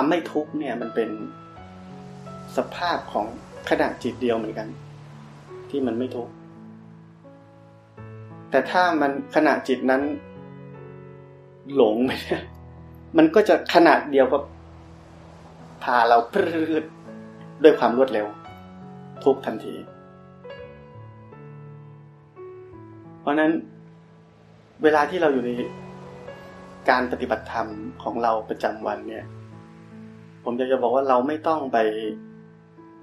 ความไม่ทุกข์เนี่ย มันเป็นสภาพของขณะจิตเดียวเหมือนกัน ที่มันไม่ทุกข์แต่ถ้ามันขณะจิตนั้น หลงไปเนี่ยมันก็จะขนาดเดียวกับพาเราพรืดด้วยความรวดเร็ว ทุกทันที เพราะนั้นเวลาที่เราอยู่ในการปฏิบัติธรรมของเราประจำวันเนี่ย ผมอยากจะบอกว่าเราไม่ต้องไป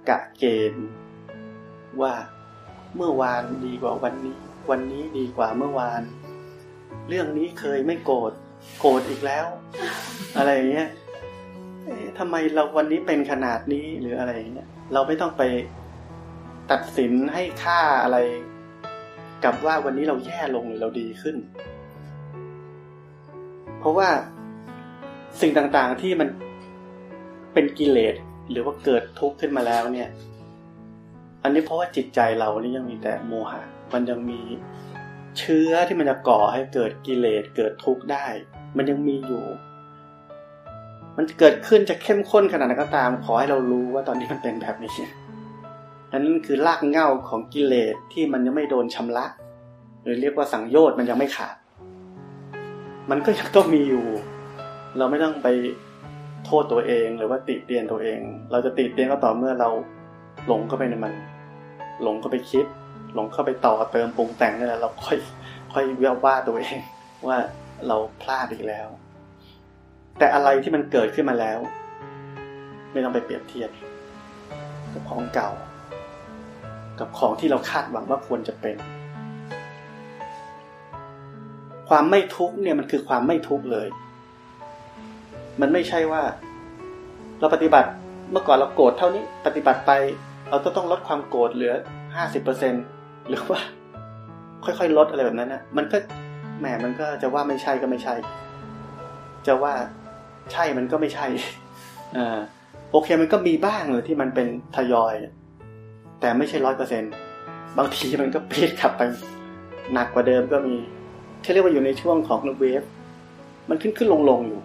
กะเกณฑ์ว่าเมื่อวานดีกว่าวันนี้ วันนี้ดีกว่าเมื่อวาน เรื่องนี้เคยไม่โกรธโกรธอีกแล้ว อะไรอย่างเงี้ยทำไมเราวันนี้เป็นขนาดนี้หรืออะไรอย่างเงี้ยเราไม่ต้องไปตัดสินให้ค่าอะไร กับว่าวันนี้เราแย่ลงหรือเราดีขึ้น เพราะว่าสิ่งต่างๆที่มัน เป็นกิเลสหรือว่าเกิดทุกข์ขึ้นมาแล้วเนี่ย อันนี้เพราะว่าจิตใจเรานี่ยังมีแต่โมหะ มันยังมีเชื้อที่มันจะก่อให้เกิดกิเลสเกิดทุกข์ได้ มันยังมีอยู่ มันเกิดขึ้นจะเข้มข้นขนาดไหนก็ตาม ขอให้เรารู้ว่าตอนนี้มันเป็นแบบนี้นั่นคือรากเหง้าของกิเลสที่มันยังไม่โดนชำระ หรือเรียกว่าสังโยชน์มันยังไม่ขาด มันก็ยังต้องมีอยู่ เราไม่ต้องไป โทษตัวเองหรือว่าติเตียนตัวเอง เราจะติเตียนก็ต่อเมื่อเราหลงเข้าไปในมัน หลงเข้าไปคิด หลงเข้าไปต่อเติมปรุงแต่งนี่แหละเราค่อยค่อยเวียว่าตัวเองว่าเราพลาดอีกแล้ว แต่อะไรที่มันเกิดขึ้นมาแล้ว ไม่ต้องไปเปรียบเทียบกับของเก่า กับของที่เราคาดหวังว่าควรจะเป็น ความไม่ทุกเนี่ยมันคือความไม่ทุกเลย มันไม่ใช่ว่า เราปฏิบัติเมื่อก่อนเราโกรธเท่านี้ ปฏิบัติไป เราก็ต้องลดความโกรธเหลือห้าสิบเปอร์เซ็นหรือว่า ค่อยๆลดอะไรแบบนั้นนะมันก็แหมมันก็จะว่าไม่ใช่ก็ไม่ใช่ จะว่าใช่มันก็ไม่ใช่อ่าโอเคมันก็มีบ้างเลยที่มันเป็นทยอย แต่ไม่ใช่ร้อยเปอร์เซ็นบางทีมันก็ปีดขับไปหนักกว่าเดิมก็มีที่เรียกว่าอยู่ในช่วงของเวฟมันขึ้นขึ้นลงลงอยู่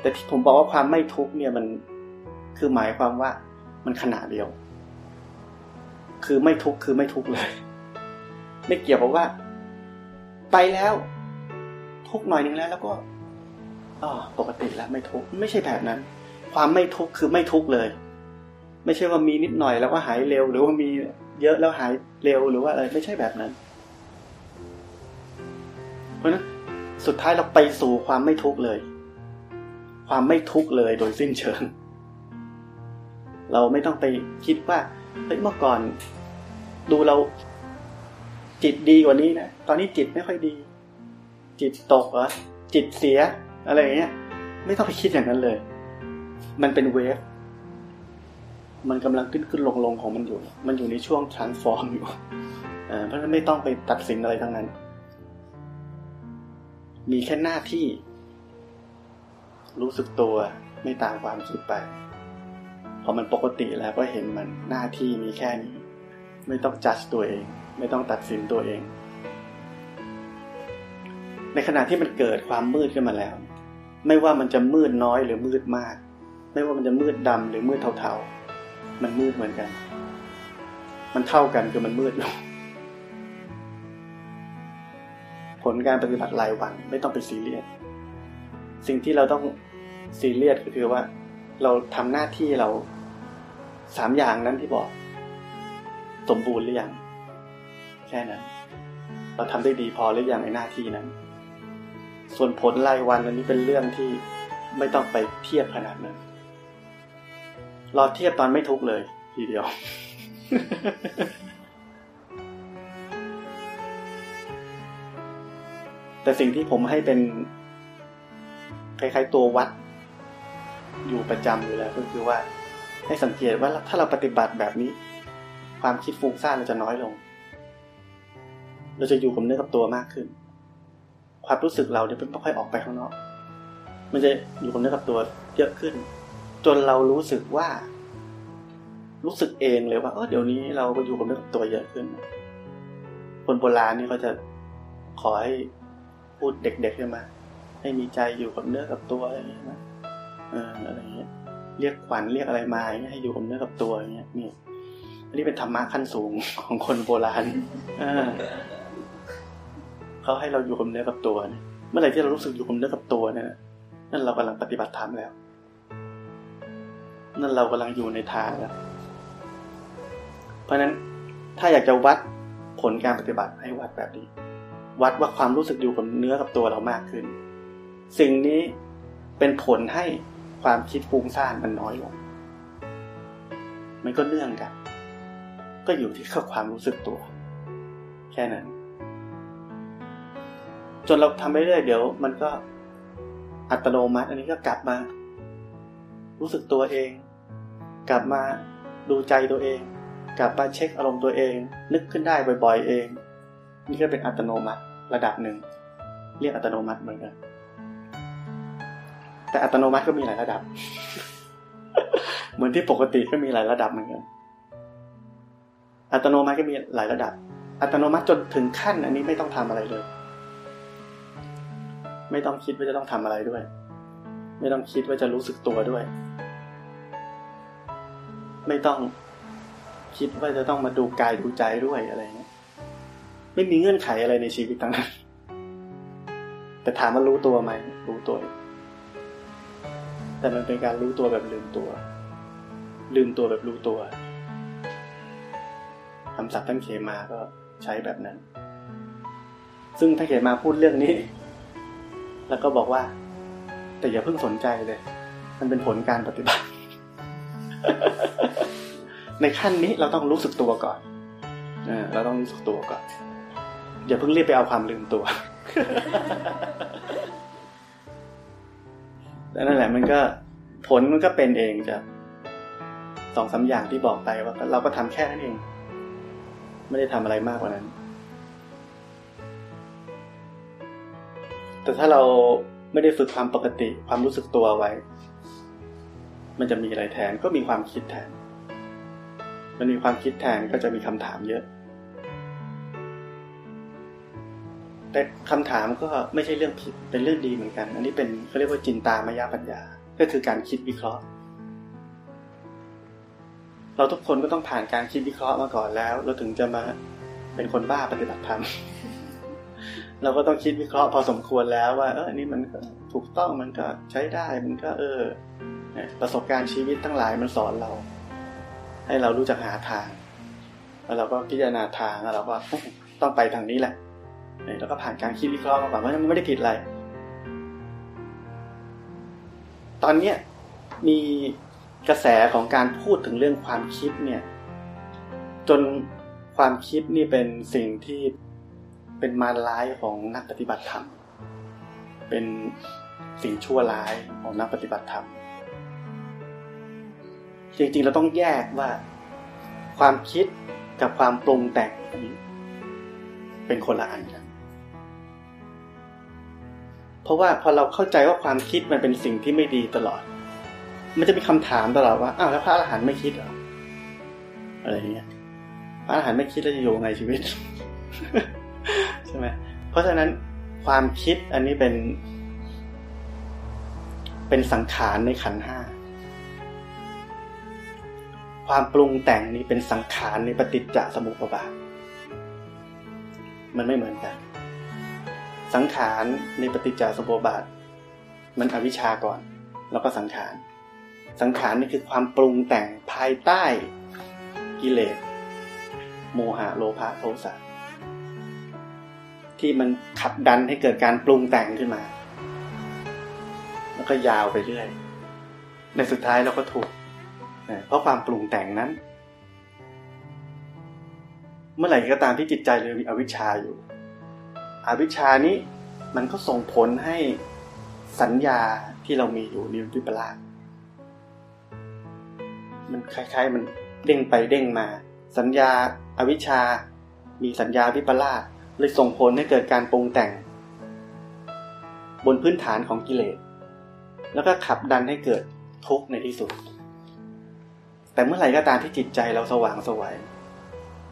แต่ที่ผมบอกว่าความไม่ทุกเนี่ยมันคือหมายความว่ามันขนาดเดียว คือไม่ทุกคือไม่ทุกเลย ไม่เกี่ยวกับว่า ไปแล้ว ทุกหน่อยนึงแล้ว แล้วก็อ๋อปกติแล้วไม่ทุกไม่ใช่แบบนั้น ความไม่ทุกคือไม่ทุกเลย ไม่ใช่ว่ามีนิดหน่อยแล้วก็หายเร็ว หรือว่ามีเยอะแล้วหายเร็วหรือว่าอะไรไม่ใช่แบบนั้น เพราะนั้นสุดท้ายเราไปสู่ความไม่ทุกเลย ความไม่ทุกข์เลยโดยสิ้นเชิง เราไม่ต้องไปคิดว่าเฮ้ยเมื่อก่อน ดูเรา จิตดีกว่านี้นะตอนนี้จิตไม่ค่อยดี จิตตกเหรอจิตเสีย อะไรอย่างเงี้ย ไม่ต้องไปคิดอย่างนั้นเลย มันเป็นเวฟมันกำลังขึ้นขึ้นลงลงของมันอยู่ มันอยู่ในช่วง transform อยู่ เพราะฉะนั้นไม่ต้องไปตัดสินอะไรทั้งนั้น มีแค่หน้าที่ รู้สึกตัวไม่ตามความคิดไป พอมันปกติแล้วก็เห็นมันหน้าที่มีแค่นี้ ไม่ต้องจัดตัวเอง ไม่ต้องตัดสินตัวเอง ในขณะที่มันเกิดความมืดขึ้นมาแล้ว ไม่ว่ามันจะมืดน้อยหรือมืดมาก ไม่ว่ามันจะมืดดำหรือมืดเทาๆ มันมืดเหมือนกัน มันเท่ากันคือมันมืดลงผลการปฏิบัติรายวันไม่ต้องไปซีเรียสสิ่งที่เราต้อง ซีเรียสก็คือว่า เราทำหน้าที่เราสามอย่างนั้นที่บอก สมบูรณ์หรือยังแค่นั้น เราทำได้ดีพอหรือยังในหน้าที่นั้น ส่วนผลรายวันอันนี้เป็นเรื่องที่ไม่ต้องไปเทียบขนาดนั้นรอเทียบตอนไม่ทุกเลย ทีเดียวแต่สิ่งที่ผมให้เป็นคล้ายๆตัววัด อยู่ประจำอยู่แล้วก็คือว่า ให้สังเกตว่าถ้าเราปฏิบัติแบบนี้ ความคิดฟุ้งซ่านเราจะน้อยลง เราจะอยู่กับเนื้อกับตัวมากขึ้น ความรู้สึกเราเนี่ยเป็นค่อยออกไปข้างนอก มันจะอยู่กับเนื้อกับตัวเยอะขึ้น จนเรารู้สึกว่า รู้สึกเองเลยว่าเออเดี๋ยวนี้เราก็อยู่กับเนื้อกับตัวเยอะขึ้น คนโบราณนี่เขาจะขอให้พูดเด็กๆขึ้นมาให้มีใจอยู่กับเนื้อกับตัวอะไรอย่างนี้นะ เอออะไรเงี้ยเรียกขวัญเรียกอะไรมาให้อยู่กับเนื้อกับตัวเงี้ยนี่อันนี้เป็นธรรมะขั้นสูงของคนโบราณเขาให้เราอยู่กับเนื้อกับตัวเนี่ยเมื่อไหร่ที่เรารู้สึกอยู่กับเนื้อกับตัวเนี่ยนั่นเรากำลังปฏิบัติธรรมแล้ว นั่นเรากำลังอยู่ในทางแล้ว เพราะนั้นถ้าอยากจะวัดผลการปฏิบัติให้วัดแบบนี้ วัดว่าความรู้สึกอยู่กับเนื้อกับตัวเรามากขึ้น สิ่งนี้เป็นผลให้ ความคิดฟุ้งซ่านมันน้อยลง มันก็เนื่องกัน ก็อยู่ที่ข้อความรู้สึกตัว แค่นั้น จนเราทำไปเรื่อยเดี๋ยว มันก็อัตโนมัติ อันนี้ก็กลับมา รู้สึกตัวเอง กลับมาดูใจตัวเอง กลับมาเช็คอารมณ์ตัวเอง นึกขึ้นได้บ่อย ๆ เอง นี่ก็เป็นอัตโนมัติระดับหนึ่ง เรียกอัตโนมัติเหมือนกัน แต่อัตโนมัติก็มีหลายระดับ เหมือนที่ปกติก็มีหลายระดับเหมือนกัน อัตโนมัติก็มีหลายระดับ อัตโนมัติจนถึงขั้น อันนี้ไม่ต้องทำอะไรเลย ไม่ต้องคิดว่าจะต้องทำอะไรด้วย ไม่ต้องคิดว่าจะรู้สึกตัวด้วย ไม่ต้องคิดว่าจะต้องมาดูกายดูใจด้วยอะไรเงี้ย ไม่มีเงื่อนไขอะไรในชีวิตทั้งนั้น แต่ถามว่ารู้ตัวไหม รู้ตัว แต่มันเป็นการรู้ตัวแบบลืมตัว ลืมตัวแบบรู้ตัวคำศัพท์ท่านเขมาก็ใช้แบบนั้น ซึ่งท่านเขมาพูดเรื่องนี้ แล้วก็บอกว่า แต่อย่าเพิ่งสนใจเลย มันเป็นผลการปฏิบัติ ในขั้นนี้เราต้องรู้สึกตัวก่อนเราต้องรู้สึกตัวก่อน อย่าเพิ่งรีบไปเอาความลืมตัว แล้วนั่นแหละมันก็ผลมันก็เป็นเองจากสองสาอย่างที่บอกไปว่า เราก็ทำแค่นั้นเอง ไม่ได้ทำอะไรมากกว่านั้น แต่ถ้าเราไม่ได้ฝึกความปกติความรู้สึกตัวไว้ มันจะมีอะไรแทนก็มีความคิดแทน มันมีความคิดแทนก็จะมีคำถามเยอะ แต่คำถามก็ไม่ใช่เรื่องผิดเป็นเรื่องดีเหมือนกัน อันนี้เป็นเขาเรียกว่าจินตามายาปัญญา ก็คือการคิดวิเคราะห์ เราทุกคนก็ต้องผ่านการคิดวิเคราะห์มาก่อนแล้ว เราถึงจะมาเป็นคนบ้าปฏิบัติธรรมเราก็ต้องคิดวิเคราะห์พอสมควรแล้วว่า เออนี่มันก็ถูกต้องมันก็ใช้ได้มันก็ เออประสบการณ์ชีวิตทั้งหลายมันสอนเรา ให้เรารู้จักหาทาง แล้วเราก็พิจารณาทางแล้วเราก็ต้องไปทางนี้แหละ แล้วก็ผ่านการคิดวิเคราะห์มาก่อนว่ามันไม่ได้ผิดอะไร ตอนเนี้ยมีกระแสของการพูดถึงเรื่องความคิดเนี่ย จนความคิดนี่เป็นสิ่งที่เป็นมารร้ายของนักปฏิบัติธรรม เป็นสิ่งชั่วร้ายของนักปฏิบัติธรรม จริงๆเราต้องแยกว่า ความคิดกับความปรุงแต่งเป็นคนละอันกัน เพราะว่าพอเราเข้าใจว่าความคิดมันเป็นสิ่งที่ไม่ดีตลอด มันจะมีคำถามตลอดว่าอ้าวแล้วพระอรหันต์ไม่คิดเหรออะไรเงี้ยพระอรหันต์ไม่คิดแล้วจะอยู่ไงชีวิตใช่ไหมเพราะฉะนั้นความคิดอันนี้เป็น เป็นสังขารในขันห้าความปรุงแต่งนี้เป็นสังขารในปฏิจจสมุปบาท มันไม่เหมือนกัน สังขารในปฏิจจสมุปบาท มันอวิชาก่อน แล้วก็สังขาร สังขารนี่คือความปรุงแต่งภายใต้กิเลส โมหะโลภะโทสะที่มันขับดันให้เกิดการปรุงแต่งขึ้นมา แล้วก็ยาวไปเรื่อย ในสุดท้ายเราก็ถูกเพราะความปรุงแต่งนั้น เมื่อไหร่ก็ตามที่จิตใจเรามีอวิชชาอยู่ อวิชานี้มันก็ส่งผลให้สัญญาที่เรามีอยู่นิววิปลาสมันคล้ายๆ มันเด้งไปเด้งมา สัญญาอาวิชชา มีสัญญาวิปลาสเลยส่งผลให้เกิดการปรุงแต่ง บนพื้นฐานของกิเลส แล้วก็ขับดันให้เกิดทุกข์ในที่สุด แต่เมื่อไหร่ก็ตามที่จิตใจเราสว่างสวย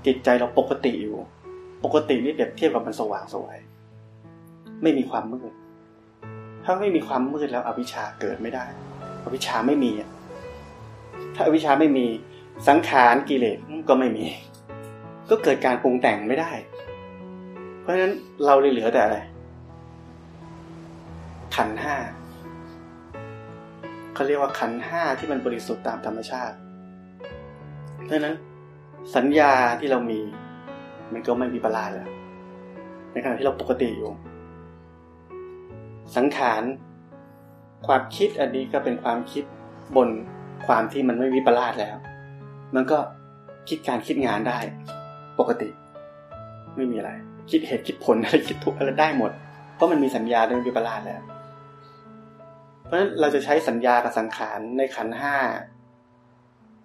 จิตใจเราปกติอยู่ ปกตินี่เปรียบเทียบกับมันสว่างสวย ไม่มีความมืด ถ้าไม่มีความมืดแล้วอวิชชาเกิดไม่ได้ อวิชชาไม่มีถ้าอวิชชาไม่มีสังขารกิเลสก็ไม่มี ก็เกิดการปรุงแต่งไม่ได้ เพราะฉะนั้นเราเลยเหลือแต่อะไรขันห้าเขาเรียกว่าขันห้าที่มันบริสุทธิ์ตามธรรมชาติ เพราะฉะนั้นสัญญาที่เรามี มันก็ไม่มีประลาแล้วในขณะที่เราปกติอยู่ สังขาร ความคิดอันนี้ก็เป็นความคิดบนความที่มันไม่วิปลาสแล้ว มันก็คิดการคิดงานได้ ปกติ ไม่มีอะไร คิดเหตุคิดผลอะไรคิดทุกอะไรได้หมด เพราะมันมีสัญญาโดยวิปลาสแล้ว เพราะฉะนั้นเราจะใช้สัญญากับสังขารในขันห้า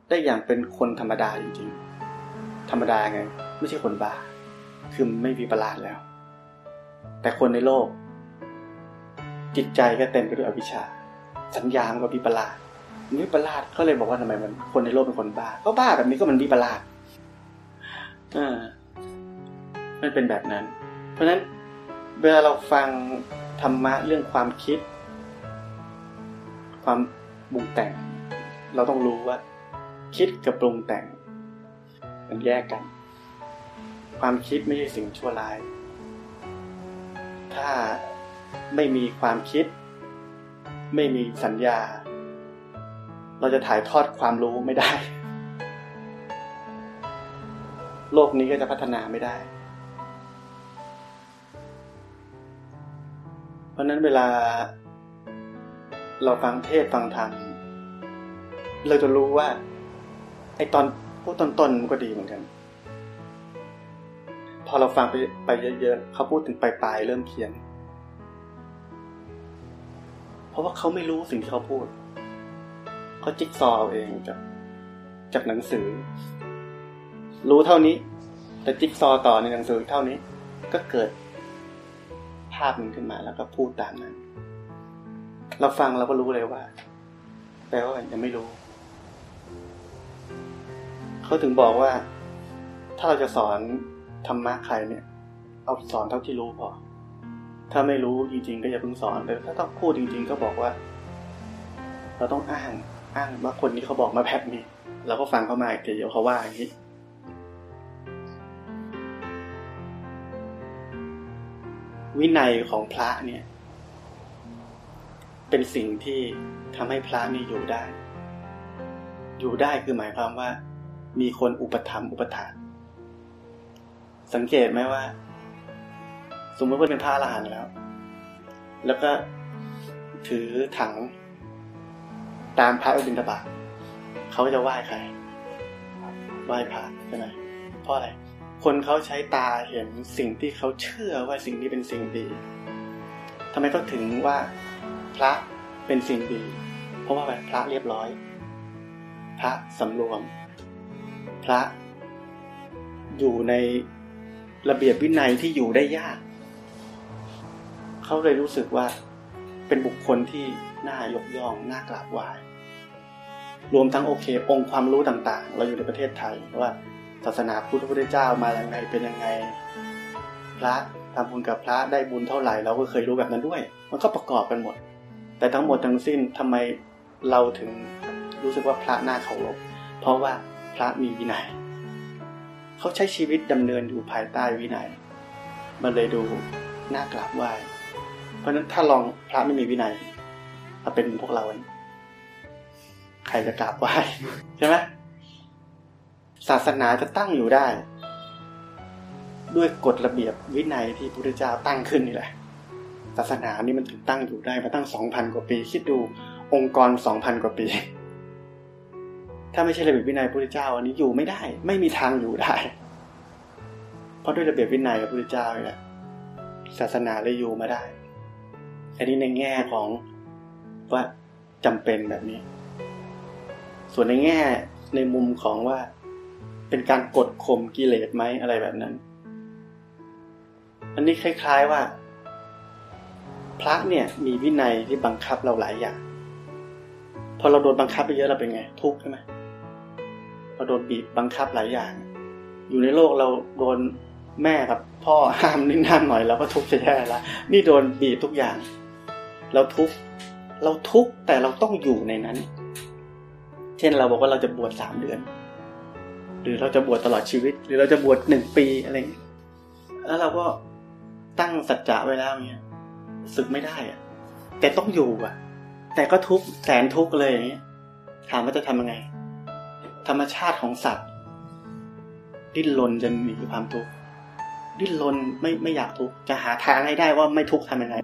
ได้อย่างเป็นคนธรรมดาจริงๆ ธรรมดาไง ไม่ใช่คนบ้า คือไม่วิปลาสแล้ว แต่คนในโลก จิตใจก็เต็มไปด้วยอวิชชา สัญญามันก็วิปลาสวิปลาสเขาเลยบอกว่าทำไมมันคนในโลกเป็นคนบ้า ก็บ้าแบบนี้ก็มันวิปลาสอ่ามันเป็นแบบนั้น เพราะฉะนั้นเวลาเราฟังธรรมะเรื่องความคิด ความบุงแต่ง เราต้องรู้ว่า คิดกับปรุงแต่ง มันแยกกัน ความคิดไม่ใช่สิ่งชั่วร้าย ถ้า ไม่มีความคิด ไม่มีสัญญา เราจะถ่ายทอดความรู้ไม่ได้ โลกนี้ก็จะพัฒนาไม่ได้ เพราะนั้นเวลา เราฟังเทศฟังธรรมเราจะรู้ว่า ไอตอนพูดต้นๆมันก็ดีเหมือนกัน พอเราฟังไปไปเยอะๆเขาพูดถึงปลายๆเริ่มเพี้ยน ราะว่าเขาไม่รู้สิ่งที่เขาพูด เขาจิ๊กซอเอาเองจากจากหนังสือ รู้เท่านี้ แต่จิ๊กซอต่อในหนังสือเท่านี้ ก็เกิด ภาพหนึ่งขึ้นมาแล้วก็พูดตามนั้น เราฟังเราก็รู้เลยว่าแปลว่ายังไม่รู้ เขาถึงบอกว่า ถ้าเราจะสอนธรรมะใครเนี่ย เอาสอนเท่าที่รู้พอ ถ้าไม่รู้จริง ๆ ก็อย่าเพิ่งสอนแต่ถ้าต้องพูดจริง ๆ ก็บอกว่า เราต้องอ้างอ้างว่าคนนี้เขาบอกมาแบบนี้เราก็ฟังเขามาเดี๋ยวเขาว่าอย่างนี้วินัยของพระเนี่ย เป็นสิ่งที่ทำให้พระนี่อยู่ได้ อยู่ได้คือหมายความว่า มีคนอุปถัมภ์อุปถาสังเกตไหมว่า สมมติว่าเป็นพระอรหันต์แล้ว แล้วก็ถือถัง ตามพระไปบิณฑบาตเขาจะไหว้ใครไหว้พระใช่ไหมเพราะอะไร คนเขาใช้ตาเห็นสิ่งที่เขาเชื่อว่าสิ่งนี้เป็นสิ่งดีทำไมเขาถึงว่าพระเป็นสิ่งดี เพราะว่าพระเรียบร้อย พระสำรวม พระอยู่ในระเบียบวินัยที่อยู่ได้ยาก เขาเลยรู้สึกว่าเป็นบุคคลที่น่ายกย่องน่ากราบไหว้รวมทั้งโอเค องค์ความรู้ต่างๆ เราอยู่ในประเทศไทยว่าศาสนาพุทธพุทธเจ้ามาอย่างไงเป็นยังไง พระทำบุญกับพระได้บุญเท่าไหร่เราก็เคยรู้แบบนั้นด้วย มันก็ประกอบกันหมด แต่ทั้งหมดทั้งสิ้นทำไมเราถึงรู้สึกว่าพระน่าเคารพเพราะว่าพระมีวินัยเขาใช้ชีวิตดำเนินอยู่ภายใต้วินัยมันเลยดูน่ากราบไหว้ เพราะฉะนั้นถ้าลองพระไม่มีวินัยมาเป็นพวกเราใครจะกราบไหว้ใช่ไหมศาสนาจะตั้งอยู่ได้ ด้วยกฎระเบียบวินัยที่พระพุทธเจ้าตั้งขึ้นนี่แหละ ศาสนานี่มันถึงตั้งอยู่ได้มาตั้งสองพันกว่าปี คิดดูองค์กรสองพันกว่าปี ถ้าไม่ใช่ระเบียบวินัยพระพุทธเจ้า อันนี้อยู่ไม่ได้ ไม่มีทางอยู่ได้ เพราะด้วยระเบียบวินัยพระพุทธเจ้าเนี่ยศาสนาเลยอยู่มาได้ อันนี้ในแง่ของว่าจำเป็นแบบนี้ ส่วนในแง่ในมุมของว่าเป็นการกดข่มกิเลสไหมอะไรแบบนั้น อันนี้คล้าย ๆว่า พระเนี่ย มีวินัยที่บังคับเราหลายอย่าง พอเราโดนบังคับไปเยอะเราเป็นไง ทุกข์ใช่ไหมพอโดนบีบบังคับหลายอย่าง อยู่ในโลกเราโดนแม่กับพ่อห้ามนิ่งห้ามหน่อยเราก็ทุกข์จะแย่ล้วนี่โดนบีบทุกอย่าง เราทุกข์เราทุกข์แต่เราต้องอยู่ในนั้น เช่นเราบอกว่าเราจะบวชสามเดือน หรือเราจะบวชตลอดชีวิต หรือเราจะบวชหนึ่งปีอะไรอย่างเงี้ยแล้วเราก็ตั้งสัจจะไว้แล้วเงี้ยสึกไม่ได้อะแต่ต้องอยู่อะ แต่ก็ทุกข์แสนทุกข์เลยอย่างเงี้ยถามว่าจะทำยังไง ธรรมชาติของสัตว์ ดิ้นรนจนหนีความทุกข์ดิ้นรนไม่ไม่อยากทุกข์จะหาทางให้ได้ว่าไม่ทุกข์ทำยังไง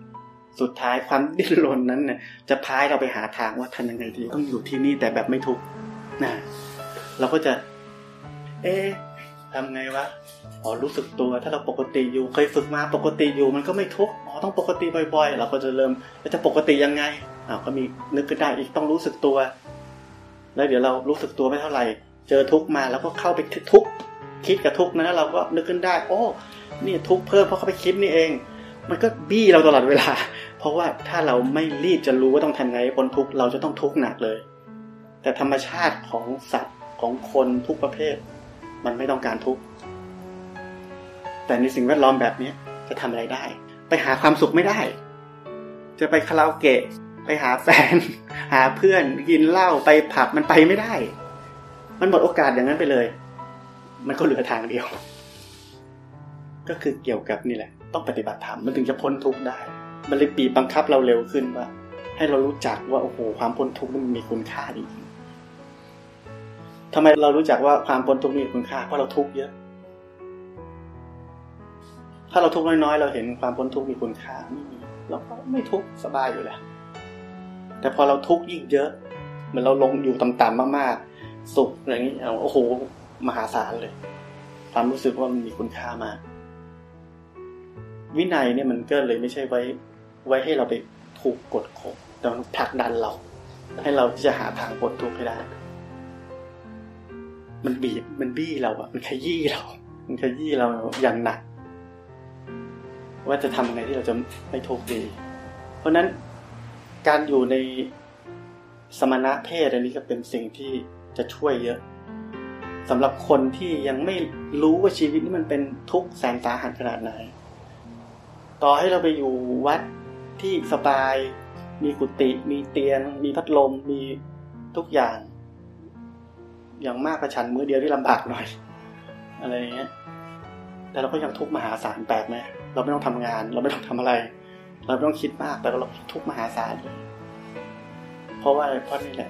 สุดท้ายความดิ้นรนนั้นเนี่ยจะพายเราไปหาทางว่าทำยังไงดีต้องอยู่ที่นี่แต่แบบไม่ทุกข์นะเราก็จะ เอ๊ะทำไงวะอ๋อรู้สึกตัวถ้าเราปกติอยู่เคยฝึกมาปกติอยู่มันก็ไม่ทุกข์อ๋อต้องปกติบ่อยๆ เราก็จะเริ่มจะปกติยังไงอ้าวก็มีนึกขึ้นได้อีกต้องรู้สึกตัว แล้วเดี๋ยวเรารู้สึกตัวไม่เท่าไหร่ เจอทุกข์มาแล้วก็เข้าไปทุกข์คิดกับทุกข์นั้นแล้วเราก็นึกขึ้นได้ โอ้นี่ทุกข์เพิ่มเพราะเขาไปคิดนี่เอง มันก็บี้เราตลอดเวลา เพราะว่าถ้าเราไม่รีบจะรู้ว่าต้องทำไงพ้นทุกข์เราจะต้องทุกข์หนักเลย แต่ธรรมชาติของสัตว์ของคนทุกประเภท มันไม่ต้องการทุกข์แต่ในสิ่งแวดล้อมแบบนี้จะทำอะไรได้ ไปหาความสุขไม่ได้ จะไปคาราโอเกะ ไปหาแฟน หาเพื่อนกินเหล้าไปผับมันไปไม่ได้ มันหมดโอกาสอย่างนั้นไปเลย มันก็เหลือทางเดียว ก็คือเกี่ยวกับนี่แหละ ต้องปฏิบัติธรรมมันถึงจะพ้นทุกข์ได้ มันเลยปีบบังคับเราเร็วขึ้นว่า ให้เรารู้จักว่าโอ้โหความพ้นทุกข์มันมีคุณค่าดีทำไมเรารู้จักว่าความพ้นทุกข์มีคุณค่าเพราะเราทุกข์เยอะ ถ้าเราทุกข์น้อยๆ เราเห็นความพ้นทุกข์มีคุณค่าไม่มีเราก็ไม่ทุกข์สบายอยู่แล้ว แต่พอเราทุกข์ยิ่งเยอะ เหมือนเราลงอยู่ต่ำๆมากๆ สุขอย่างนี้โอ้โหมหาศาลเลย ความรู้สึกว่ามันมีคุณค่ามาก วินัยเนี่ยมันก็เลยไม่ใช่ไว้ไว้ให้เราไปถูกกดข่มแต่มันผลักดันเรา ให้เราที่จะหาทางพ้นทุกข์ให้ได้ มันบีบมันบี้เราอะมันขยี้เรา มันขยี้เราอย่างหนัก ว่าจะทำยังไงที่เราจะไม่ทุกข์ดี เพราะนั้นการอยู่ในสมณะเพศอันนี้ก็เป็นสิ่งที่จะช่วยเยอะสำหรับคนที่ยังไม่รู้ว่าชีวิตนี้มันเป็นทุกข์แสนสาหัสขนาดไหน ต่อให้เราไปอยู่วัดที่สบาย มีกุฏิมีเตียง มีพัดลมมีทุกอย่าง อย่างมากกระชันมือเดียวที่ลำบากหน่อย อะไรอย่างเงี้ยแต่เราก็ยังทุกมหาศาลแปลกไหมเราไม่ต้องทำงาน เราไม่ต้องทำอะไร เราไม่ต้องคิดมากแต่เราทุกมหาศาลเลยเพราะว่าเพราะนี่แหละ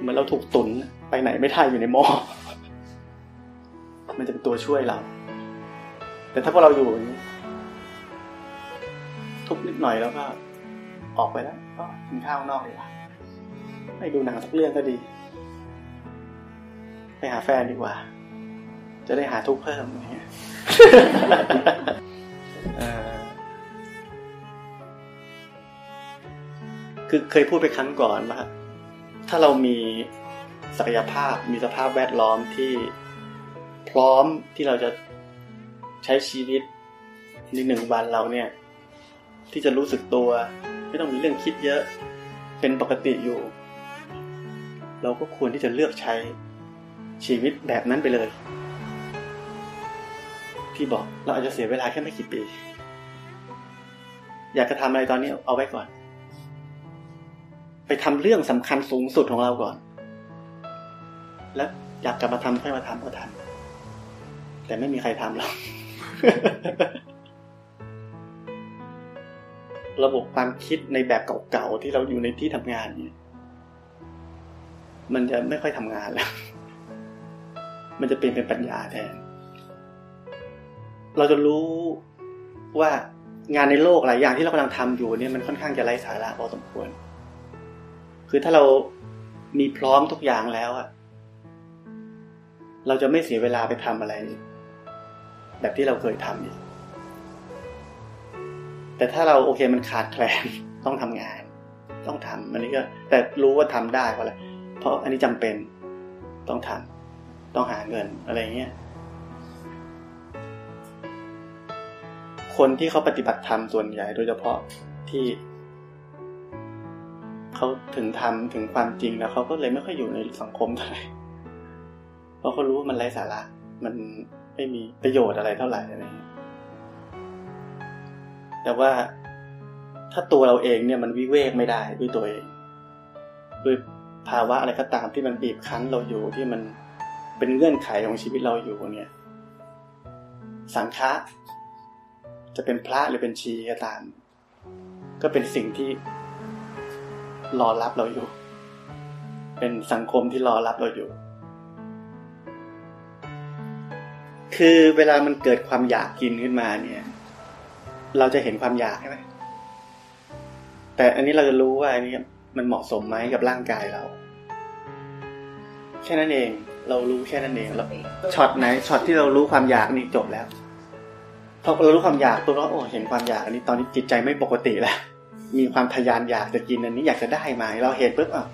เหมือนเราถูกตุนไปไหนไม่ได้อยู่ในหม้อมันจะเป็นตัวช่วยเรา แต่ถ้าพวกเราอยู่อย่างนี้ ทุกนิดหน่อยแล้วก็ออกไปแล้วก็กินข้าวนอกดีกว่าไม่ดูหนังสักเรื่องก็ดี ไปหาแฟนดีกว่า จะได้หาทุกเพิ่มอย่างเงี้ยคือเคยพูดไปครั้งก่อนว่าถ้าเรามีศักยภาพมีสภาพแวดล้อมที่พร้อมที่เราจะใช้ชีวิตในหนึ่งวันเราเนี่ย ที่จะรู้สึกตัว ไม่ต้องมีเรื่องคิดเยอะ เป็นปกติอยู่ เราก็ควรที่จะเลือกใช้ชีวิตแบบนั้นไปเลย ที่บอกเราอาจจะเสียเวลาแค่ไม่กี่ปี อยากจะทำอะไรตอนนี้เอาไว้ก่อน ไปทำเรื่องสำคัญสูงสุดของเราก่อน แล้วอยากกลับมาทำค่อยมาทำก็ทำแต่ไม่มีใครทำหรอก ระบบความคิดในแบบเก่าๆที่เราอยู่ในที่ทำงานเนี่ย มันจะไม่ค่อยทำงานแล้ว มันจะเปลี่ยนเป็นปัญญาแทน เราจะรู้ว่างานในโลกหลายอย่างที่เรากำลังทำอยู่เนี่ยมันค่อนข้างจะไร้สาระพอสมควร คือถ้าเรามีพร้อมทุกอย่างแล้วอะเราจะไม่เสียเวลาไปทำอะไร แบบที่เราเคยทำอีก แต่ถ้าเราโอเคมันขาดแคลนต้องทำงาน ต้องทำอันนี้ก็แต่รู้ว่าทำได้เพราะอะไรเพราะอันนี้จำเป็นต้องทำต้องหาเงินอะไรเงี้ยคนที่เขาปฏิบัติธรรมส่วนใหญ่โดยเฉพาะที่เขาถึงทำถึงความจริงแล้วเขาก็เลยไม่ค่อยอยู่ในสังคมเท่าไหร่เพราะเขารู้ว่ามันไร้สาระ มันไม่มีประโยชน์อะไรเท่าไหร่อะไร แต่ว่าถ้าตัวเราเองเนี่ยมันวิเวกไม่ได้ด้วยตัวเองด้วยภาวะอะไรก็ตามที่มันบีบคั้นเราอยู่ที่มันเป็นเงื่อนไขของชีวิตเราอยู่เนี่ย สังฆะจะเป็นพระหรือเป็นชีก็ตาม ก็เป็นสิ่งที่รอรับเราอยู่ เป็นสังคมที่รอรับเราอยู่ คือเวลามันเกิดความอยากกินขึ้นมาเนี่ย เราจะเห็นความอยากใช่ไหมแต่อันนี้เราจะรู้ว่าอันนี้มันเหมาะสมไหมกับร่างกายเรา แค่นั้นเอง เรารู้แค่นั้นเองแล้วช็อตไหนช็อตที่เรารู้ความอยากนี่จบแล้วพอเรารู้ความอยากตัวเราโอ้เห็นความอยากอันนี้ตอนนี้จิตใจไม่ปกติแล้วมีความทยานอยากจะกินอันนี้อยากจะได้ไหมเราเห็นปุ๊บอะ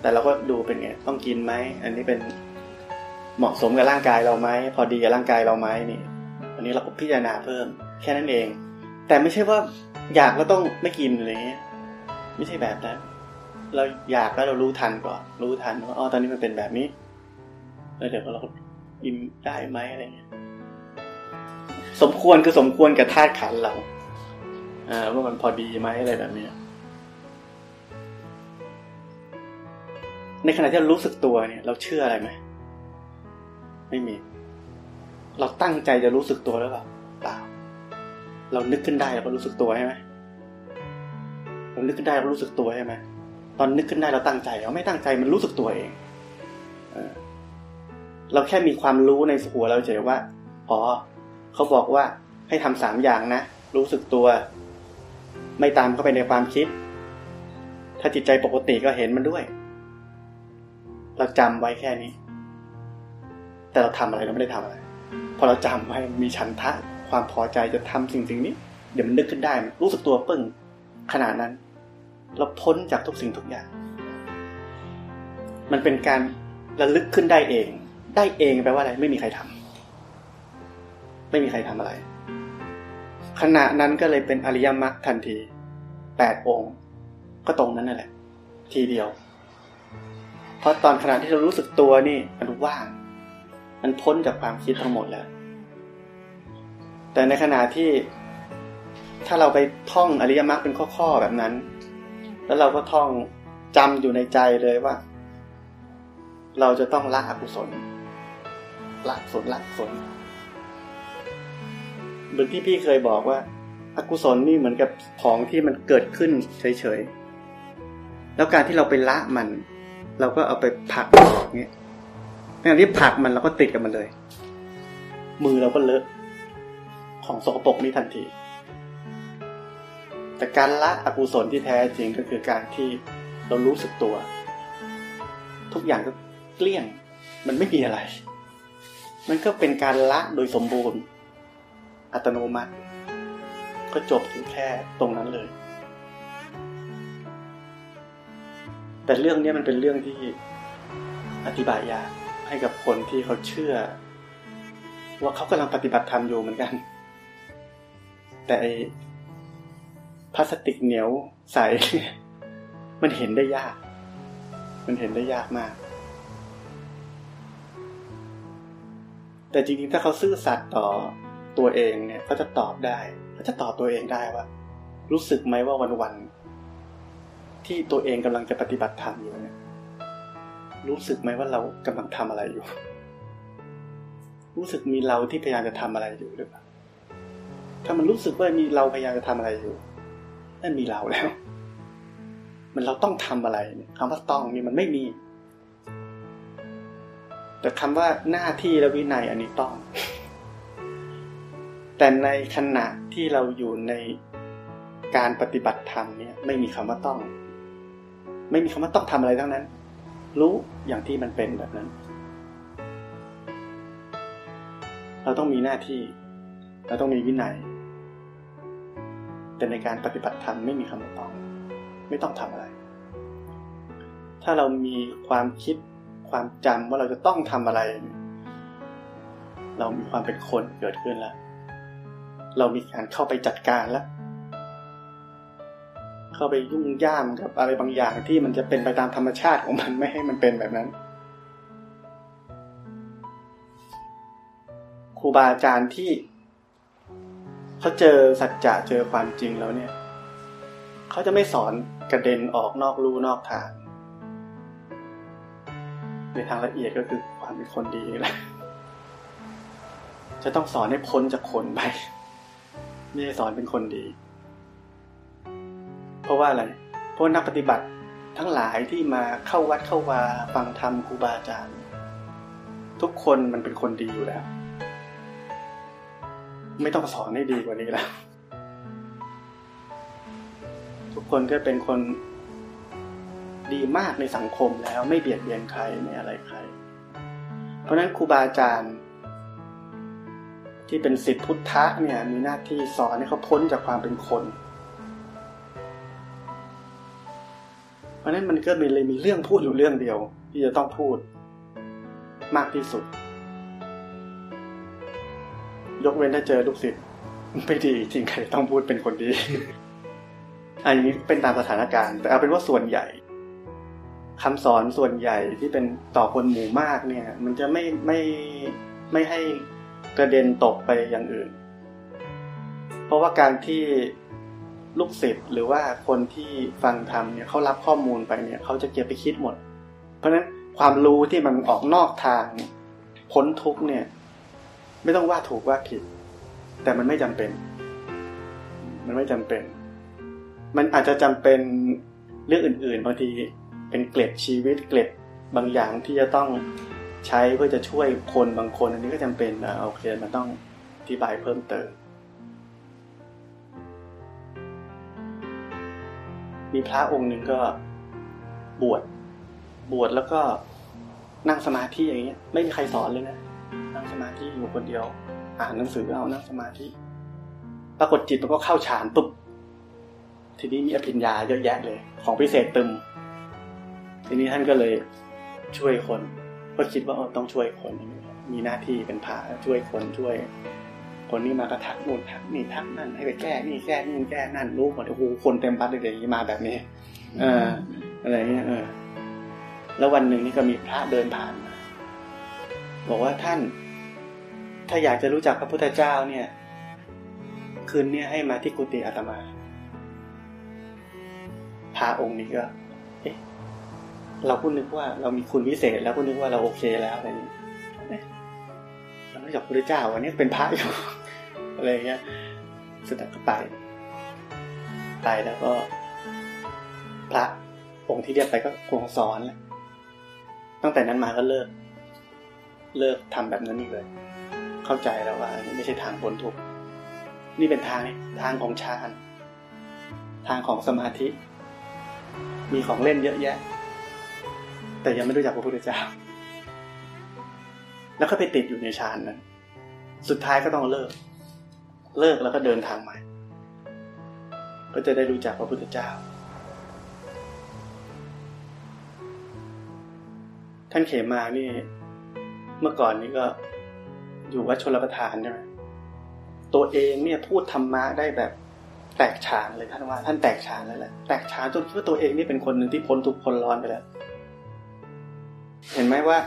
แต่เราก็ดูเป็นไงต้องกินไหมอันนี้เป็นเหมาะสมกับร่างกายเราไหมพอดีกับร่างกายเราไหมนี่อันนี้เราก็พิจารณาเพิ่ม แค่นั้นเอง แต่ไม่ใช่ว่าอยากแล้วต้องไม่กินอะไรเงี้ยไม่ใช่แบบนั้นเราอยากแล้วเรารู้ทันก่อน รู้ทันว่าอ๋อตอนนี้มันเป็นแบบนี้แล้วเดี๋ยวเรากินได้ไหมอะไรเงี้ยสมควรคือสมควรกับธาตุขันเราอ่าว่ามันพอดีไหมอะไรแบบนี้ในขณะที่เรารู้สึกตัวเนี่ย เราเชื่ออะไรไหมไม่มี เราตั้งใจจะรู้สึกตัวหรือเปล่า เรานึกขึ้นได้เราก็รู้สึกตัวใช่ไหมเรานึกขึ้นได้เรารู้สึกตัวใช่ไหมตอนนึกขึ้นได้เราตั้งใจเราไม่ตั้งใจมันรู้สึกตัวเองเออเราแค่มีความรู้ในหัวเราเฉยว่าอ๋อเขาบอกว่าให้ทำสามอย่างนะรู้สึกตัว ไม่ตามเข้าไปในความคิด ถ้าจิตใจปกติก็เห็นมันด้วย เราจำไว้แค่นี้ แต่เราทำอะไรเราไม่ได้ทำอะไรพอเราจำไว้มีฉันทะ ความพอใจจะทำสิ่งสิ่งนี้ เดี๋ยวมันนึกขึ้นได้ รู้สึกตัวปึ้งขนาดนั้น เราพ้นจากทุกสิ่งทุกอย่าง มันเป็นการระลึกขึ้นได้เอง ได้เองแปลว่าอะไร ไม่มีใครทำไม่มีใครทำอะไร ขณะนั้นก็เลยเป็นอริยมรรคทันทีแปดองค์ ก็ตรงนั้นนั่นแหละ ทีเดียว เพราะตอนขณะที่เรารู้สึกตัวนี่มันว่าง มันพ้นจากความคิดทั้งหมดแล้ว แต่ในขณะที่ถ้าเราไปท่องอริยมรรคเป็นข้อๆแบบนั้น แล้วเราก็ท่องจำอยู่ในใจเลยว่า เราจะต้องละอกุศลละกุศลละกุศลเหมือนที่พี่เคยบอกว่าอากุศลนี่เหมือนกับของที่มันเกิดขึ้นเฉยๆ แล้วการที่เราไปละมัน เราก็เอาไปผักออกเงี้ยในที่ผักมันเราก็ติดกับมันเลย มือเราก็เลอะ ของสกปรกนี้ทันที แต่การละอกุศลที่แท้จริงก็คือการที่เรารู้สึกตัว ทุกอย่างก็เกลี้ยง มันไม่มีอะไร มันก็เป็นการละโดยสมบูรณ์ อัตโนมัติ ก็จบอยู่แค่ตรงนั้นเลย แต่เรื่องนี้มันเป็นเรื่องที่อธิบายยากให้กับคนที่เขาเชื่อ ว่าเขากำลังปฏิบัติธรรมอยู่เหมือนกัน แต่พลาสติกเหนียวใส มันเห็นได้ยาก มันเห็นได้ยากมาก แต่จริงๆ ถ้าเขาซื่อสัตย์ต่อตัวเองเนี่ยเขาจะตอบได้เขาจะตอบตัวเองได้ว่า รู้สึกไหมว่าวันๆ ที่ตัวเองกำลังจะปฏิบัติธรรมอยู่เนี่ย รู้สึกไหมว่าเรากำลังทำอะไรอยู่ รู้สึกมีเราที่พยายามจะทำอะไรอยู่หรือเปล่า ถ้ามันรู้สึกว่ามีเราพยายามจะทำอะไรอยู่นั่นมีเราแล้ว มันเราต้องทำอะไรคำว่าต้องนี่มันไม่มี แต่คำว่าหน้าที่และวินัยอันนี้ต้อง แต่ในขณะที่เราอยู่ในการปฏิบัติธรรมเนี่ย ไม่มีคำว่าต้อง ไม่มีคำว่าต้องทำอะไรทั้งนั้น รู้อย่างที่มันเป็นแบบนั้นเราต้องมีหน้าที่ เราต้องมีวินัย แต่ในการปฏิบัติธรรมไม่มีคำว่าต้อง ไม่ต้องทำอะไร ถ้าเรามีความคิดความจำว่าเราจะต้องทำอะไร เรามีความเป็นคนเกิดขึ้นแล้ว เรามีการเข้าไปจัดการแล้ว เข้าไปยุ่งย่ามกับอะไรบางอย่างที่มันจะเป็นไปตามธรรมชาติของมันไม่ให้มันเป็นแบบนั้นครูบาอาจารย์ที่ เขาเจอสัจจะเจอความจริงแล้วเนี่ย เขาจะไม่สอนกระเด็นออกนอกลู่นอกทาง ในทางละเอียดก็คือความเป็นคนดีแหละจะต้องสอนให้พ้นจากคนไปไม่ได้สอนเป็นคนดี เพราะว่าอะไร เพราะนักปฏิบัติทั้งหลายที่มาเข้าวัดเข้าวาฟังธรรมครูบาอาจารย์ ทุกคนมันเป็นคนดีอยู่แล้ว ไม่ต้องสอนให้ดีกว่านี้แล้ว ทุกคนก็เป็นคนดีมากในสังคมแล้วไม่เบียดเบียนใครไม่อะไรใคร เพราะนั้นครูบาอาจารย์ ที่เป็นสิทธิพุทธะเนี่ยมีหน้าที่สอนให้เขาพ้นจากความเป็นคน เพราะนั้นมันก็มีเลยมีเรื่องพูดอยู่เรื่องเดียว ที่จะต้องพูดมากที่สุด ยกเว้นถ้าเจอลูกศิษย์ไม่ดีจริงใครต้องพูดเป็นคนดีอันนี้เป็นตามสถานการณ์ แต่เอาเป็นว่าส่วนใหญ่คำสอนส่วนใหญ่ที่เป็นต่อคนหมู่มากเนี่ย มันจะไม่ไม่ไม่ให้กระเด็นตกไปอย่างอื่น เพราะว่าการที่ลูกศิษย์หรือว่าคนที่ฟังธรรมเนี่ยเขารับข้อมูลไปเนี่ยเขาจะเก็บไปคิดหมด เพราะฉะนั้นความรู้ที่มันออกนอกทางพ้นทุกเนี่ย ไม่ต้องว่าถูกว่าผิด แต่มันไม่จำเป็น มันไม่จำเป็น มันอาจจะจำเป็นเรื่องอื่น ๆ บางทีเป็นเกล็ดชีวิตเกล็ดบางอย่างที่จะต้องใช้เพื่อจะช่วยคนบางคน อันนี้ก็จำเป็นนะโอเคมันต้องอธิบายเพิ่มเติม มีพระองค์หนึ่งก็บวชบวชแล้วก็นั่งสมาธิอย่างเงี้ย ไม่มีใครสอนเลยนะ สมาธิอยู่คนเดียว อ่านหนังสือเอานั่งสมาธิ ปรากฏจิตมันก็เข้าฌานปุ๊บทีนี้มีอภิญญาเยอะแยะเลย ของพิเศษตึม ทีนี้ท่านก็เลยช่วยคน ก็คิดว่าต้องช่วยคน มีหน้าที่เป็นพระช่วยคนช่วย คนนี้มาก็ทักนู่นทักนี่ทักนั่นให้ไปแก้นี่แก้นี่แก้นั่นรู้หมดโอ้โหคนเต็มบัดเลยอย่างนี้มาแบบนี้เอออะไรเงี้ยเออแล้ววันหนึ่งนี่ก็มีพระเดินผ่านมาบอกว่าท่าน ถ้าอยากจะรู้จักพระพุทธเจ้าเนี่ย คืนนี้ให้มาที่กุฏิอาตมาพระองค์นี้ก็ เอ๊ะ เราพูดนึกว่าเรามีคุณวิเศษ แล้วพูดนึกว่าเราโอเคแล้วอะไรนี้เราไม่จักพระพุทธเจ้าวันนี้เป็นพระอยู่อะไรเงี้ยสุดท้ายก็ไป ไปแล้วก็ พระองค์ที่เรียกไปก็คงสอนแหละตั้งแต่นั้นมาก็เลิก เลิกทำแบบนั้นอีกเลย เข้าใจแล้วว่าไม่ใช่ทางพ้นทุกข์นี่เป็นทางทางของฌานทางของสมาธิ มีของเล่นเยอะแยะ แต่ยังไม่รู้จักพระพุทธเจ้า แล้วก็ไปติดอยู่ในฌานนั้น สุดท้ายก็ต้องเลิก เลิกแล้วก็เดินทางใหม่ ก็จะได้รู้จักพระพุทธเจ้า ท่านเขมานี่ เมื่อก่อนนี้ก็ อยู่วัดชลประทานใช่ไหมตัวเองเนี่ยพูดธรรมะได้แบบแตกฉานเลยท่านว่า ท่านแตกฉานเลยแหละแตกฉานจนคิดว่าตัวเองนี่เป็นคนหนึ่งที่พ้นทุกข์พ้นร้อนไปแล้ว เห็นไหมว่า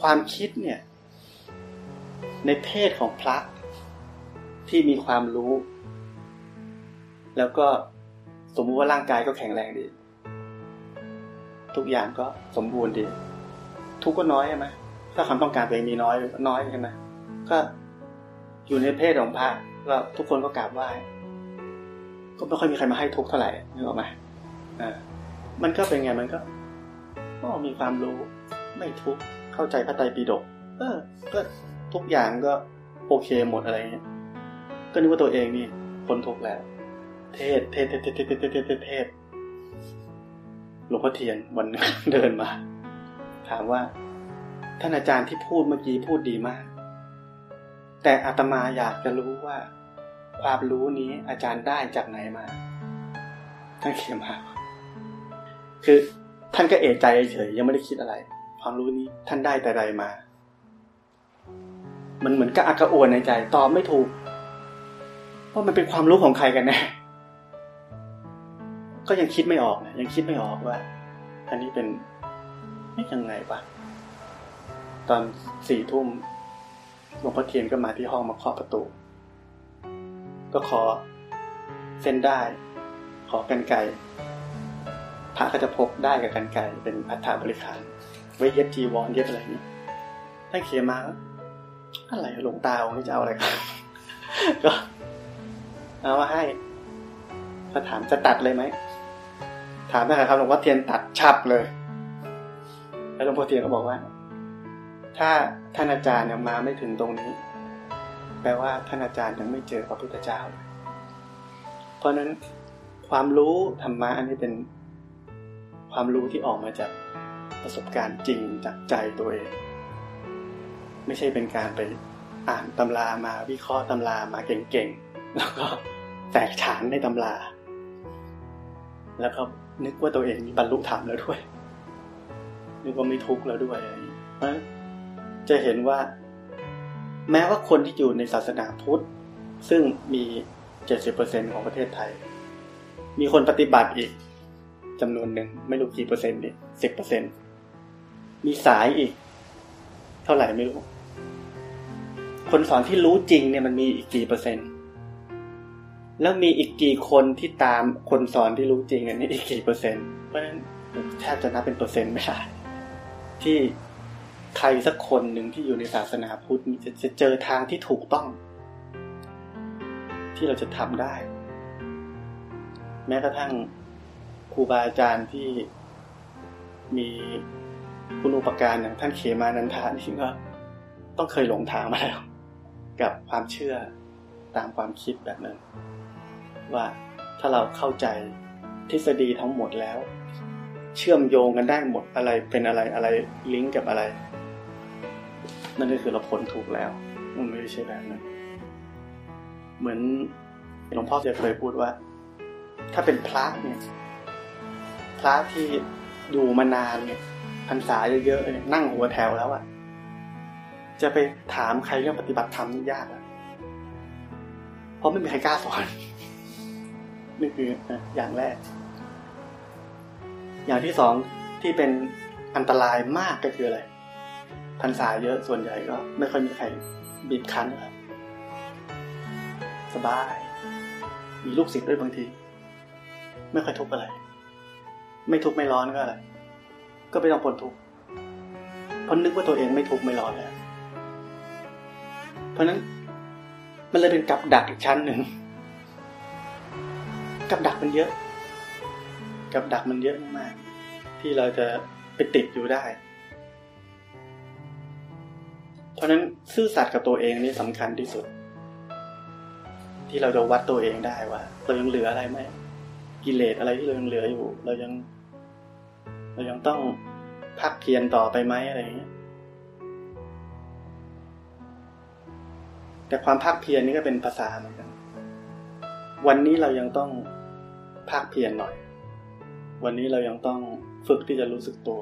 ความคิดเนี่ย ในเพศของพระที่มีความรู้ แล้วก็สมมุติว่าร่างกายก็แข็งแรงดี ทุกอย่างก็สมบูรณ์ดี ทุกก็น้อยใช่ไหมถ้าความต้องการตัวเองมีน้อยน้อยใช่ไหม ก็อยู่ในเพศของพระก็ทุกคนก็กราบไหว้ก็ไม่ค่อยมีใครมาให้ทุกเท่าไหร่นึกออกไหมอ่ามันก็เป็นไงมันก็ก็มีความรู้ไม่ทุกเข้าใจพระไตรปิฎกเออ ก็ทุกอย่างก็โอเคหมดอะไรเงี้ยก็นึกว่าตัวเองนี่คนทุกแล้ว เทศเทศเทศเทศเทศเทศหลวงพ่อเทียนวันเดินมา ถามว่าท่านอาจารย์ที่พูดเมื่อกี้พูดดีมาก แต่อาตมาอยากจะรู้ว่า ความรู้นี้อาจารย์ได้จากไหนมาท่านเขียนมาคือท่านก็เอะใจเฉยยังไม่ได้คิดอะไร ความรู้นี้ท่านได้แต่ใดมา มันเหมือนกับอากาอวนในใจตอบไม่ถูกว่ามันเป็นความรู้ของใครกันแน่ก็ยังคิดไม่ออกนะยังคิดไม่ออกว่า อันนี้เป็นไม่ยังไงวะตอนสี่ทุ่ม หลวงพ่อเทียนก็มาที่ห้องมาเคาะประตู ก็ขอเส้นได้ ขอกันไก่พระก็จะพกได้กับกันไก่เป็นอัฐบริขารไว้เย็บจีวรเย็บอะไรนี้ท่านเขียนมาอะไรหลวงตาองค์นี้จะเอาอะไรกันก็เอามาให้พอถามจะตัดเลยไหม ถามนะครับหลวงพ่อเทียนตัดฉับเลย แล้วหลวงพ่อเทียนก็บอกว่า ถ้าท่านอาจารย์ยังมาไม่ถึงตรงนี้ แปลว่าท่านอาจารย์ยังไม่เจอพระพุทธเจ้า เพราะนั้นความรู้ธรรมะอันนี้เป็นความรู้ที่ออกมาจากประสบการณ์จริงจากใจตัวเอง ไม่ใช่เป็นการไปอ่านตำรามาวิเคราะห์ตำรามาเก่งๆ แล้วก็แตกฉานในตำรา แล้วก็นึกว่าตัวเองมีบรรลุธรรมแล้วด้วย นึกว่าไม่ทุกข์แล้วด้วยเพราะ จะเห็นว่า แม้ว่าคนที่อยู่ในศาสนาพุทธ ซึ่งมี70%ของประเทศไทย มีคนปฏิบัติอีกจำนวนหนึ่งไม่รู้กี่เปอร์เซ็นต์นี่สิบเปอร์เซ็นต์มีสายอีก เท่าไหร่ไม่รู้ คนสอนที่รู้จริงเนี่ยมันมีอีกกี่เปอร์เซ็นต์แล้วมีอีกกี่คนที่ตามคนสอนที่รู้จริงอันนี้อีกกี่เปอร์เซ็นต์เพราะฉะนั้นแทบจะนับเป็นเปอร์เซ็นต์ไม่ได้ที่ ใครสักคนหนึ่งที่อยู่ในศาสนาพุทธจะจะเจอทางที่ถูกต้อง ที่เราจะทำได้ แม้กระทั่งครูบาอาจารย์ที่มีคุณอุปการอย่างท่านเขมานันทานี่ก็ต้องเคยหลงทางมาแล้ว กับความเชื่อตามความคิดแบบนั้น ว่าถ้าเราเข้าใจทฤษฎีทั้งหมดแล้ว เชื่อมโยงกันได้หมดอะไรเป็นอะไรอะไรลิงก์กับอะไร นั่นก็คือเราพ้นถูกแล้ว มันไม่ใช่แบบนั้น เหมือนหลวงพ่อจะเคยพูดว่า ถ้าเป็นพระเนี่ย พระที่อยู่มานานเนี่ยพรรษาเยอะๆนั่งหัวแถวแล้วอะจะไปถามใครเรื่องปฏิบัติธรรมยากอะเพราะไม่มีใครกล้าสอนนี่คืออย่างแรก อย่างที่สองที่เป็นอันตรายมากก็คืออะไร พรรษาเยอะส่วนใหญ่ก็ไม่ค่อยมีใครบีบคั้นครับสบาย มีลูกศิษย์ด้วยบางที ไม่ค่อยทุกข์อะไร ไม่ทุกข์ไม่ร้อนก็อะไร ก็ไม่ต้องปนทุกข์เพราะนึกว่าตัวเองไม่ทุกข์ไม่ร้อนแล้วเพราะนั้นมันเลยเป็นกับดักอีกชั้นหนึ่ง กับดักมันเยอะ กับดักมันเยอะมาก ที่เราจะไปติดอยู่ได้ เพราะนั้นซื่อสัตย์กับตัวเองนี่สำคัญที่สุด ที่เราจะวัดตัวเองได้ว่าเรายังเหลืออะไรไหมกิเลสอะไรที่เรายังเหลืออยู่ เรายัง เรายังต้องพักเพียรต่อไปไหมอะไรอย่างเงี้ยแต่ความภาคเพียรนี่ก็เป็นภาษาเหมือนกัน วันนี้เรายังต้องภาคเพียรหน่อย วันนี้เรายังต้องฝึกที่จะรู้สึกตัว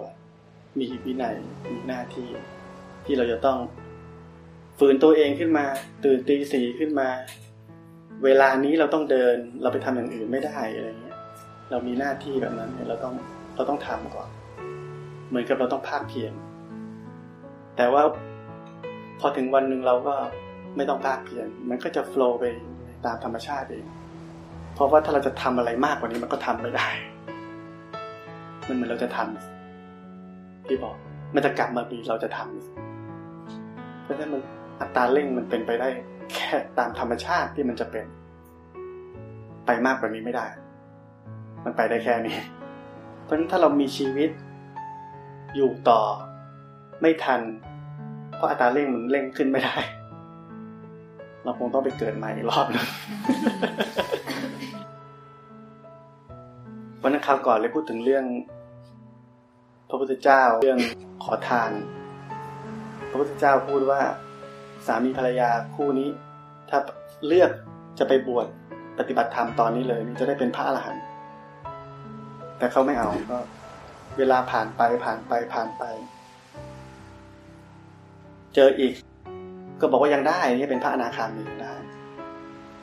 มีวินัย มีหน้าที่ ที่เราจะต้อง ฝืนตัวเองขึ้นมา ตื่นตีสีขึ้นมา เวลานี้เราต้องเดิน เราไปทำอย่างอื่นไม่ได้อะไรเงี้ย เรามีหน้าที่แบบนั้นเราต้องเราต้องทำก่อน เหมือนกับเราต้องภาคเพียรแต่ว่าพอถึงวันหนึ่งเราก็ไม่ต้องภาคเพียรมันก็จะโฟล์ไปตามธรรมชาติเองเพราะว่าถ้าเราจะทำอะไรมากกว่านี้มันก็ทำไม่ได้ มันเหมือนเราจะทำที่บอก มันจะกลับมาปีเราจะทำเพราะฉะนั้นมัน อัตราเร่งมันเป็นไปได้แค่ตามธรรมชาติที่มันจะเป็น ไปมากกว่านี้ไม่ได้ มันไปได้แค่นี้ เพราะฉะนั้นถ้าเรามีชีวิต อยู่ต่อไม่ทัน เพราะอัตราเร่งมันเร่งขึ้นไม่ได้ เราคงต้องไปเกิดใหม่อีกรอบนึงวันนั้นคราวก่อนเลยพูดถึงเรื่อง พระพุทธเจ้าเรื่องขอทาน พระพุทธเจ้าพูดว่า สามีภรรยาคู่นี้ ถ้าเลือกจะไปบวชปฏิบัติธรรมตอนนี้เลยจะได้เป็นพระอรหันต์แต่เขาไม่เอาก็ เวลาผ่านไปผ่านไปผ่านไป เจออีก ก็บอกว่ายังได้นี่เป็นพระอนาคามียังได้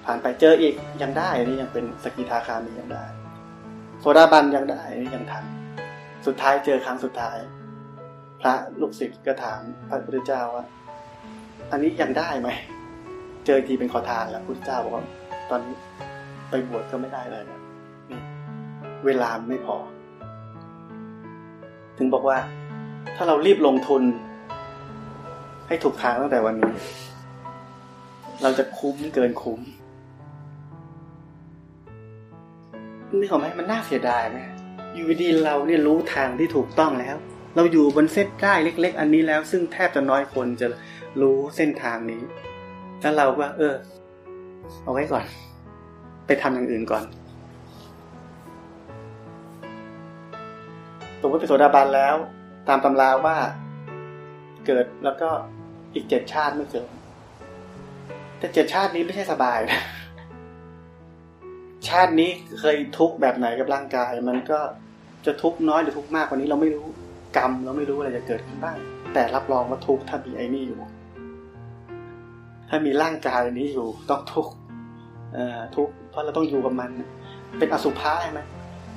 ผ่านไปเจออีกยังได้นี่ยังเป็นสกิทาคามียังได้โซดาบันยังได้นี่ยังทันสุดท้ายเจอครั้งสุดท้าย พระลูกศิษย์ก็ถามพระพุทธเจ้าว่า อันนี้ยังได้ไหม เจอทีเป็นขอทานแล้วพุทธเจ้าบอกว่าตอนนี้ไปบวชก็ไม่ได้เลยนะเวลาไม่พอ ถึงบอกว่า ถ้าเรารีบลงทุน ให้ถูกทางตั้งแต่วันนี้ เราจะคุ้มเกินคุ้มนี่เขาไหมมันน่าเสียดายไหมอยู่ดีเราเนี่ยรู้ทางที่ถูกต้องแล้ว เราอยู่บนเส้นได้เล็ก ๆ อันนี้แล้ว ซึ่งแทบจะน้อยคนจะ รู้เส้นทางนี้ แล้วเราก็เออ เอาไว้ก่อน ไปทำอย่างอื่นก่อนสมมติเป็นโสดาบันแล้ว ตามตำราว่า เกิดแล้วก็อีกเจ็ดชาติไม่เกิด แต่เจ็ดชาตินี้ไม่ใช่สบายนะชาตินี้เคยทุกข์แบบไหนกับร่างกาย มันก็จะทุกข์น้อยหรือทุกข์มากกว่านี้เราไม่รู้กรรมเราไม่รู้อะไรจะเกิดขึ้นบ้าง แต่รับรองว่าทุกข์ถ้ามีไอ้นี่อยู่ ถ้ามีร่างกายนี้อยู่ต้องทุกข์ทุกข์เพราะเราต้องอยู่กับมัน เป็นอสุภะใช่ไหม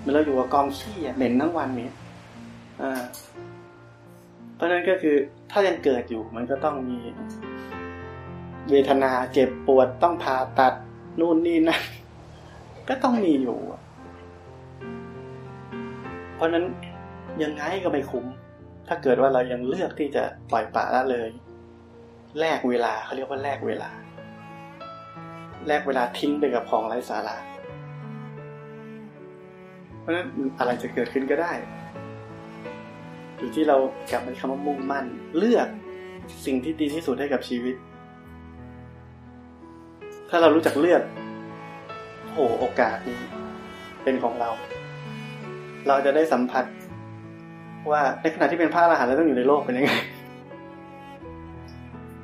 เมื่อเราอยู่กับกองขี้เหม็นทั้งวันนี้เพราะนั้นก็คือถ้ายังเกิดอยู่มันก็ต้องมี เวทนาเจ็บปวดต้องผ่าตัดนู่นนี่นั่นก็ต้องมีอยู่ เพราะนั้นยังไงก็ไม่คุ้ม ถ้าเกิดว่าเรายังเลือกที่จะปล่อยปละละเลย แลกเวลาเขาเรียกว่าแลกเวลา แลกเวลาทิ้งไปกับของไร้สาระเพราะนั้นอะไรจะเกิดขึ้นก็ได้อยู่ที่เรากลับมาคำว่ามุ่งมั่น เลือกสิ่งที่ดีที่สุดให้กับชีวิต ถ้าเรารู้จักเลือกโอ้โอกาสนี้เป็นของเรา เราจะได้สัมผัสว่าในขณะที่เป็นพระอรหันต์เราต้องอยู่ในโลกเป็นยังไง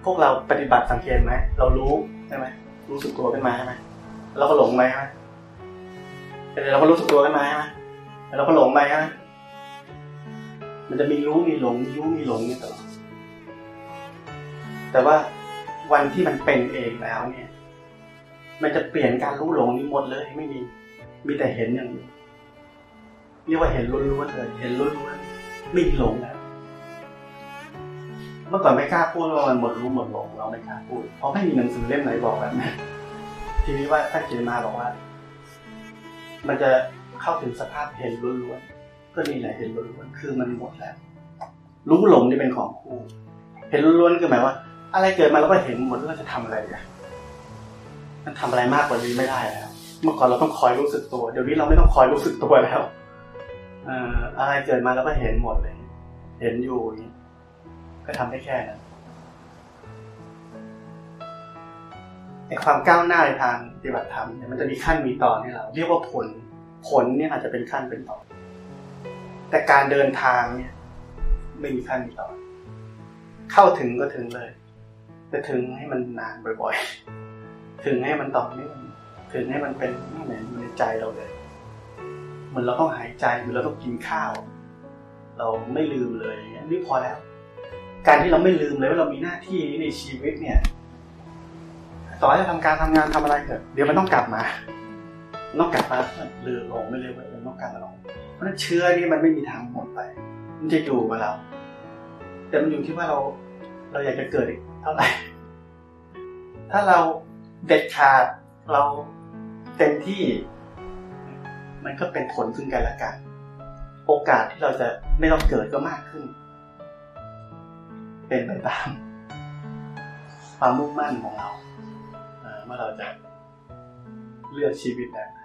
พวกเราปฏิบัติสังเกตไหมเรารู้ใช่ไหมรู้สึกตัวขึ้นมาใช่ไหมเราก็หลงไปใช่ไหมแต่เราก็รู้สึกตัวขึ้นมาใช่ไหมเราก็หลงไปใช่ไหมมันจะมีรู้มีหลงมีรู้มีหลงนี่ตลอดแต่ว่าวันที่มันเป็นเองแล้วเนี่ย มันจะเปลี่ยนการรู้หลงนี้หมดเลยไม่มี มีแต่เห็นอย่างเดียวเรียกว่าเห็นล้วนๆเลย เห็นล้วนๆไม่มีหลงแล้ว มื่อก่อนไม่กล้าพูดว่ามันหมดรู้หมดหลงเราไม่กล้าพูดเพราะไม่มีหนังสือเล่มไหนบอกแบบนั้นทีนี้ว่าท่านเขียนมาบอกว่า มันจะเข้าถึงสภาพเห็นล้วนๆก็นี่แหละเห็นล้วนๆคือมันหมดแล้ว รู้หลงนี่เป็นของคู่ เห็นล้วนๆคือหมายว่า อะไรเกิดมาเราก็เห็นหมดแล้วจะทำอะไรอะมันทำอะไรมากกว่านี้ไม่ได้แล้วเมื่อก่อนเราต้องคอยรู้สึกตัว เดี๋ยวนี้เราไม่ต้องคอยรู้สึกตัวแล้วออะไรเกิดมาเราก็เห็นหมดเลย เห็นอยู่นี้ ก็ทำได้แค่นั้นไอความก้าวหน้าในทางปฏิบัติธรรมเนี่ยมันจะมีขั้นมีตอนให้เราเรียกว่าผลผลเนี่ยอาจจะเป็นขั้นเป็นตอน แต่การเดินทางเนี่ย ไม่มีขั้นมีตอน เข้าถึงก็ถึงเลยแต่ถึงให้มันนานบ่อยๆ ถึงให้มันต่อเนื่องถึงให้มันเป็นนี่เหมือนอยู่ในใจเราเลย เหมือนเราต้องหายใจเหมือนเราต้องกินข้าว เราไม่ลืมเลยนี่พอแล้ว การที่เราไม่ลืมเลยว่าเรามีหน้าที่นี้ในชีวิตเนี่ยต่อให้จะทำการทำงานทำอะไรเถอะเดี๋ยวมันต้องกลับมาต้องกลับมาลืมลงไม่ลืมไปต้องกลับมาลงเพราะนั้นเชื้อนี่มันไม่มีทางหมดไป มันจะอยู่กับเรา แต่มันอยู่ที่ว่าเรา เราอยากจะเกิดอีกเท่าไหร่ ถ้าเราเด็ดขาดเราเต็มที่ มันก็เป็นผลซึ่งกันและกัน โอกาสที่เราจะไม่ต้องเกิดก็มากขึ้น เป็นไปตาม ความมุ่งมั่นของเราเมื่อเราจะเลือกชีวิตแบบไหน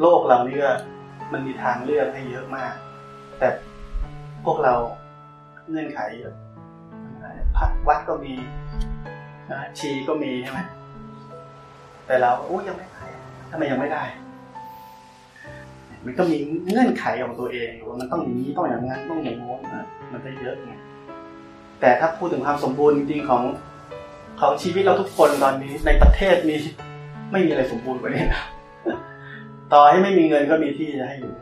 โลกเรานี่ก็มันมีทางเลือกให้เยอะมาก แต่พวกเราเงื่อนไขเยอะพักวัดก็มีชีก็มีใช่ไหมแต่เราโอ้ยังไม่ได้ทำไมยังไม่ได้ มันก็มีเงื่อนไขของตัวเองว่ามันต้องอย่างนี้ต้องอย่างนั้นต้องอย่างโน้นมันได้เยอะไงแต่ถ้าพูดถึงความสมบูรณ์จริงๆของของชีวิตเราทุกคนตอนนี้ในประเทศนี้ไม่มีอะไรสมบูรณ์กว่านี้นะต่อให้ไม่มีเงินก็มีที่จะให้อยู่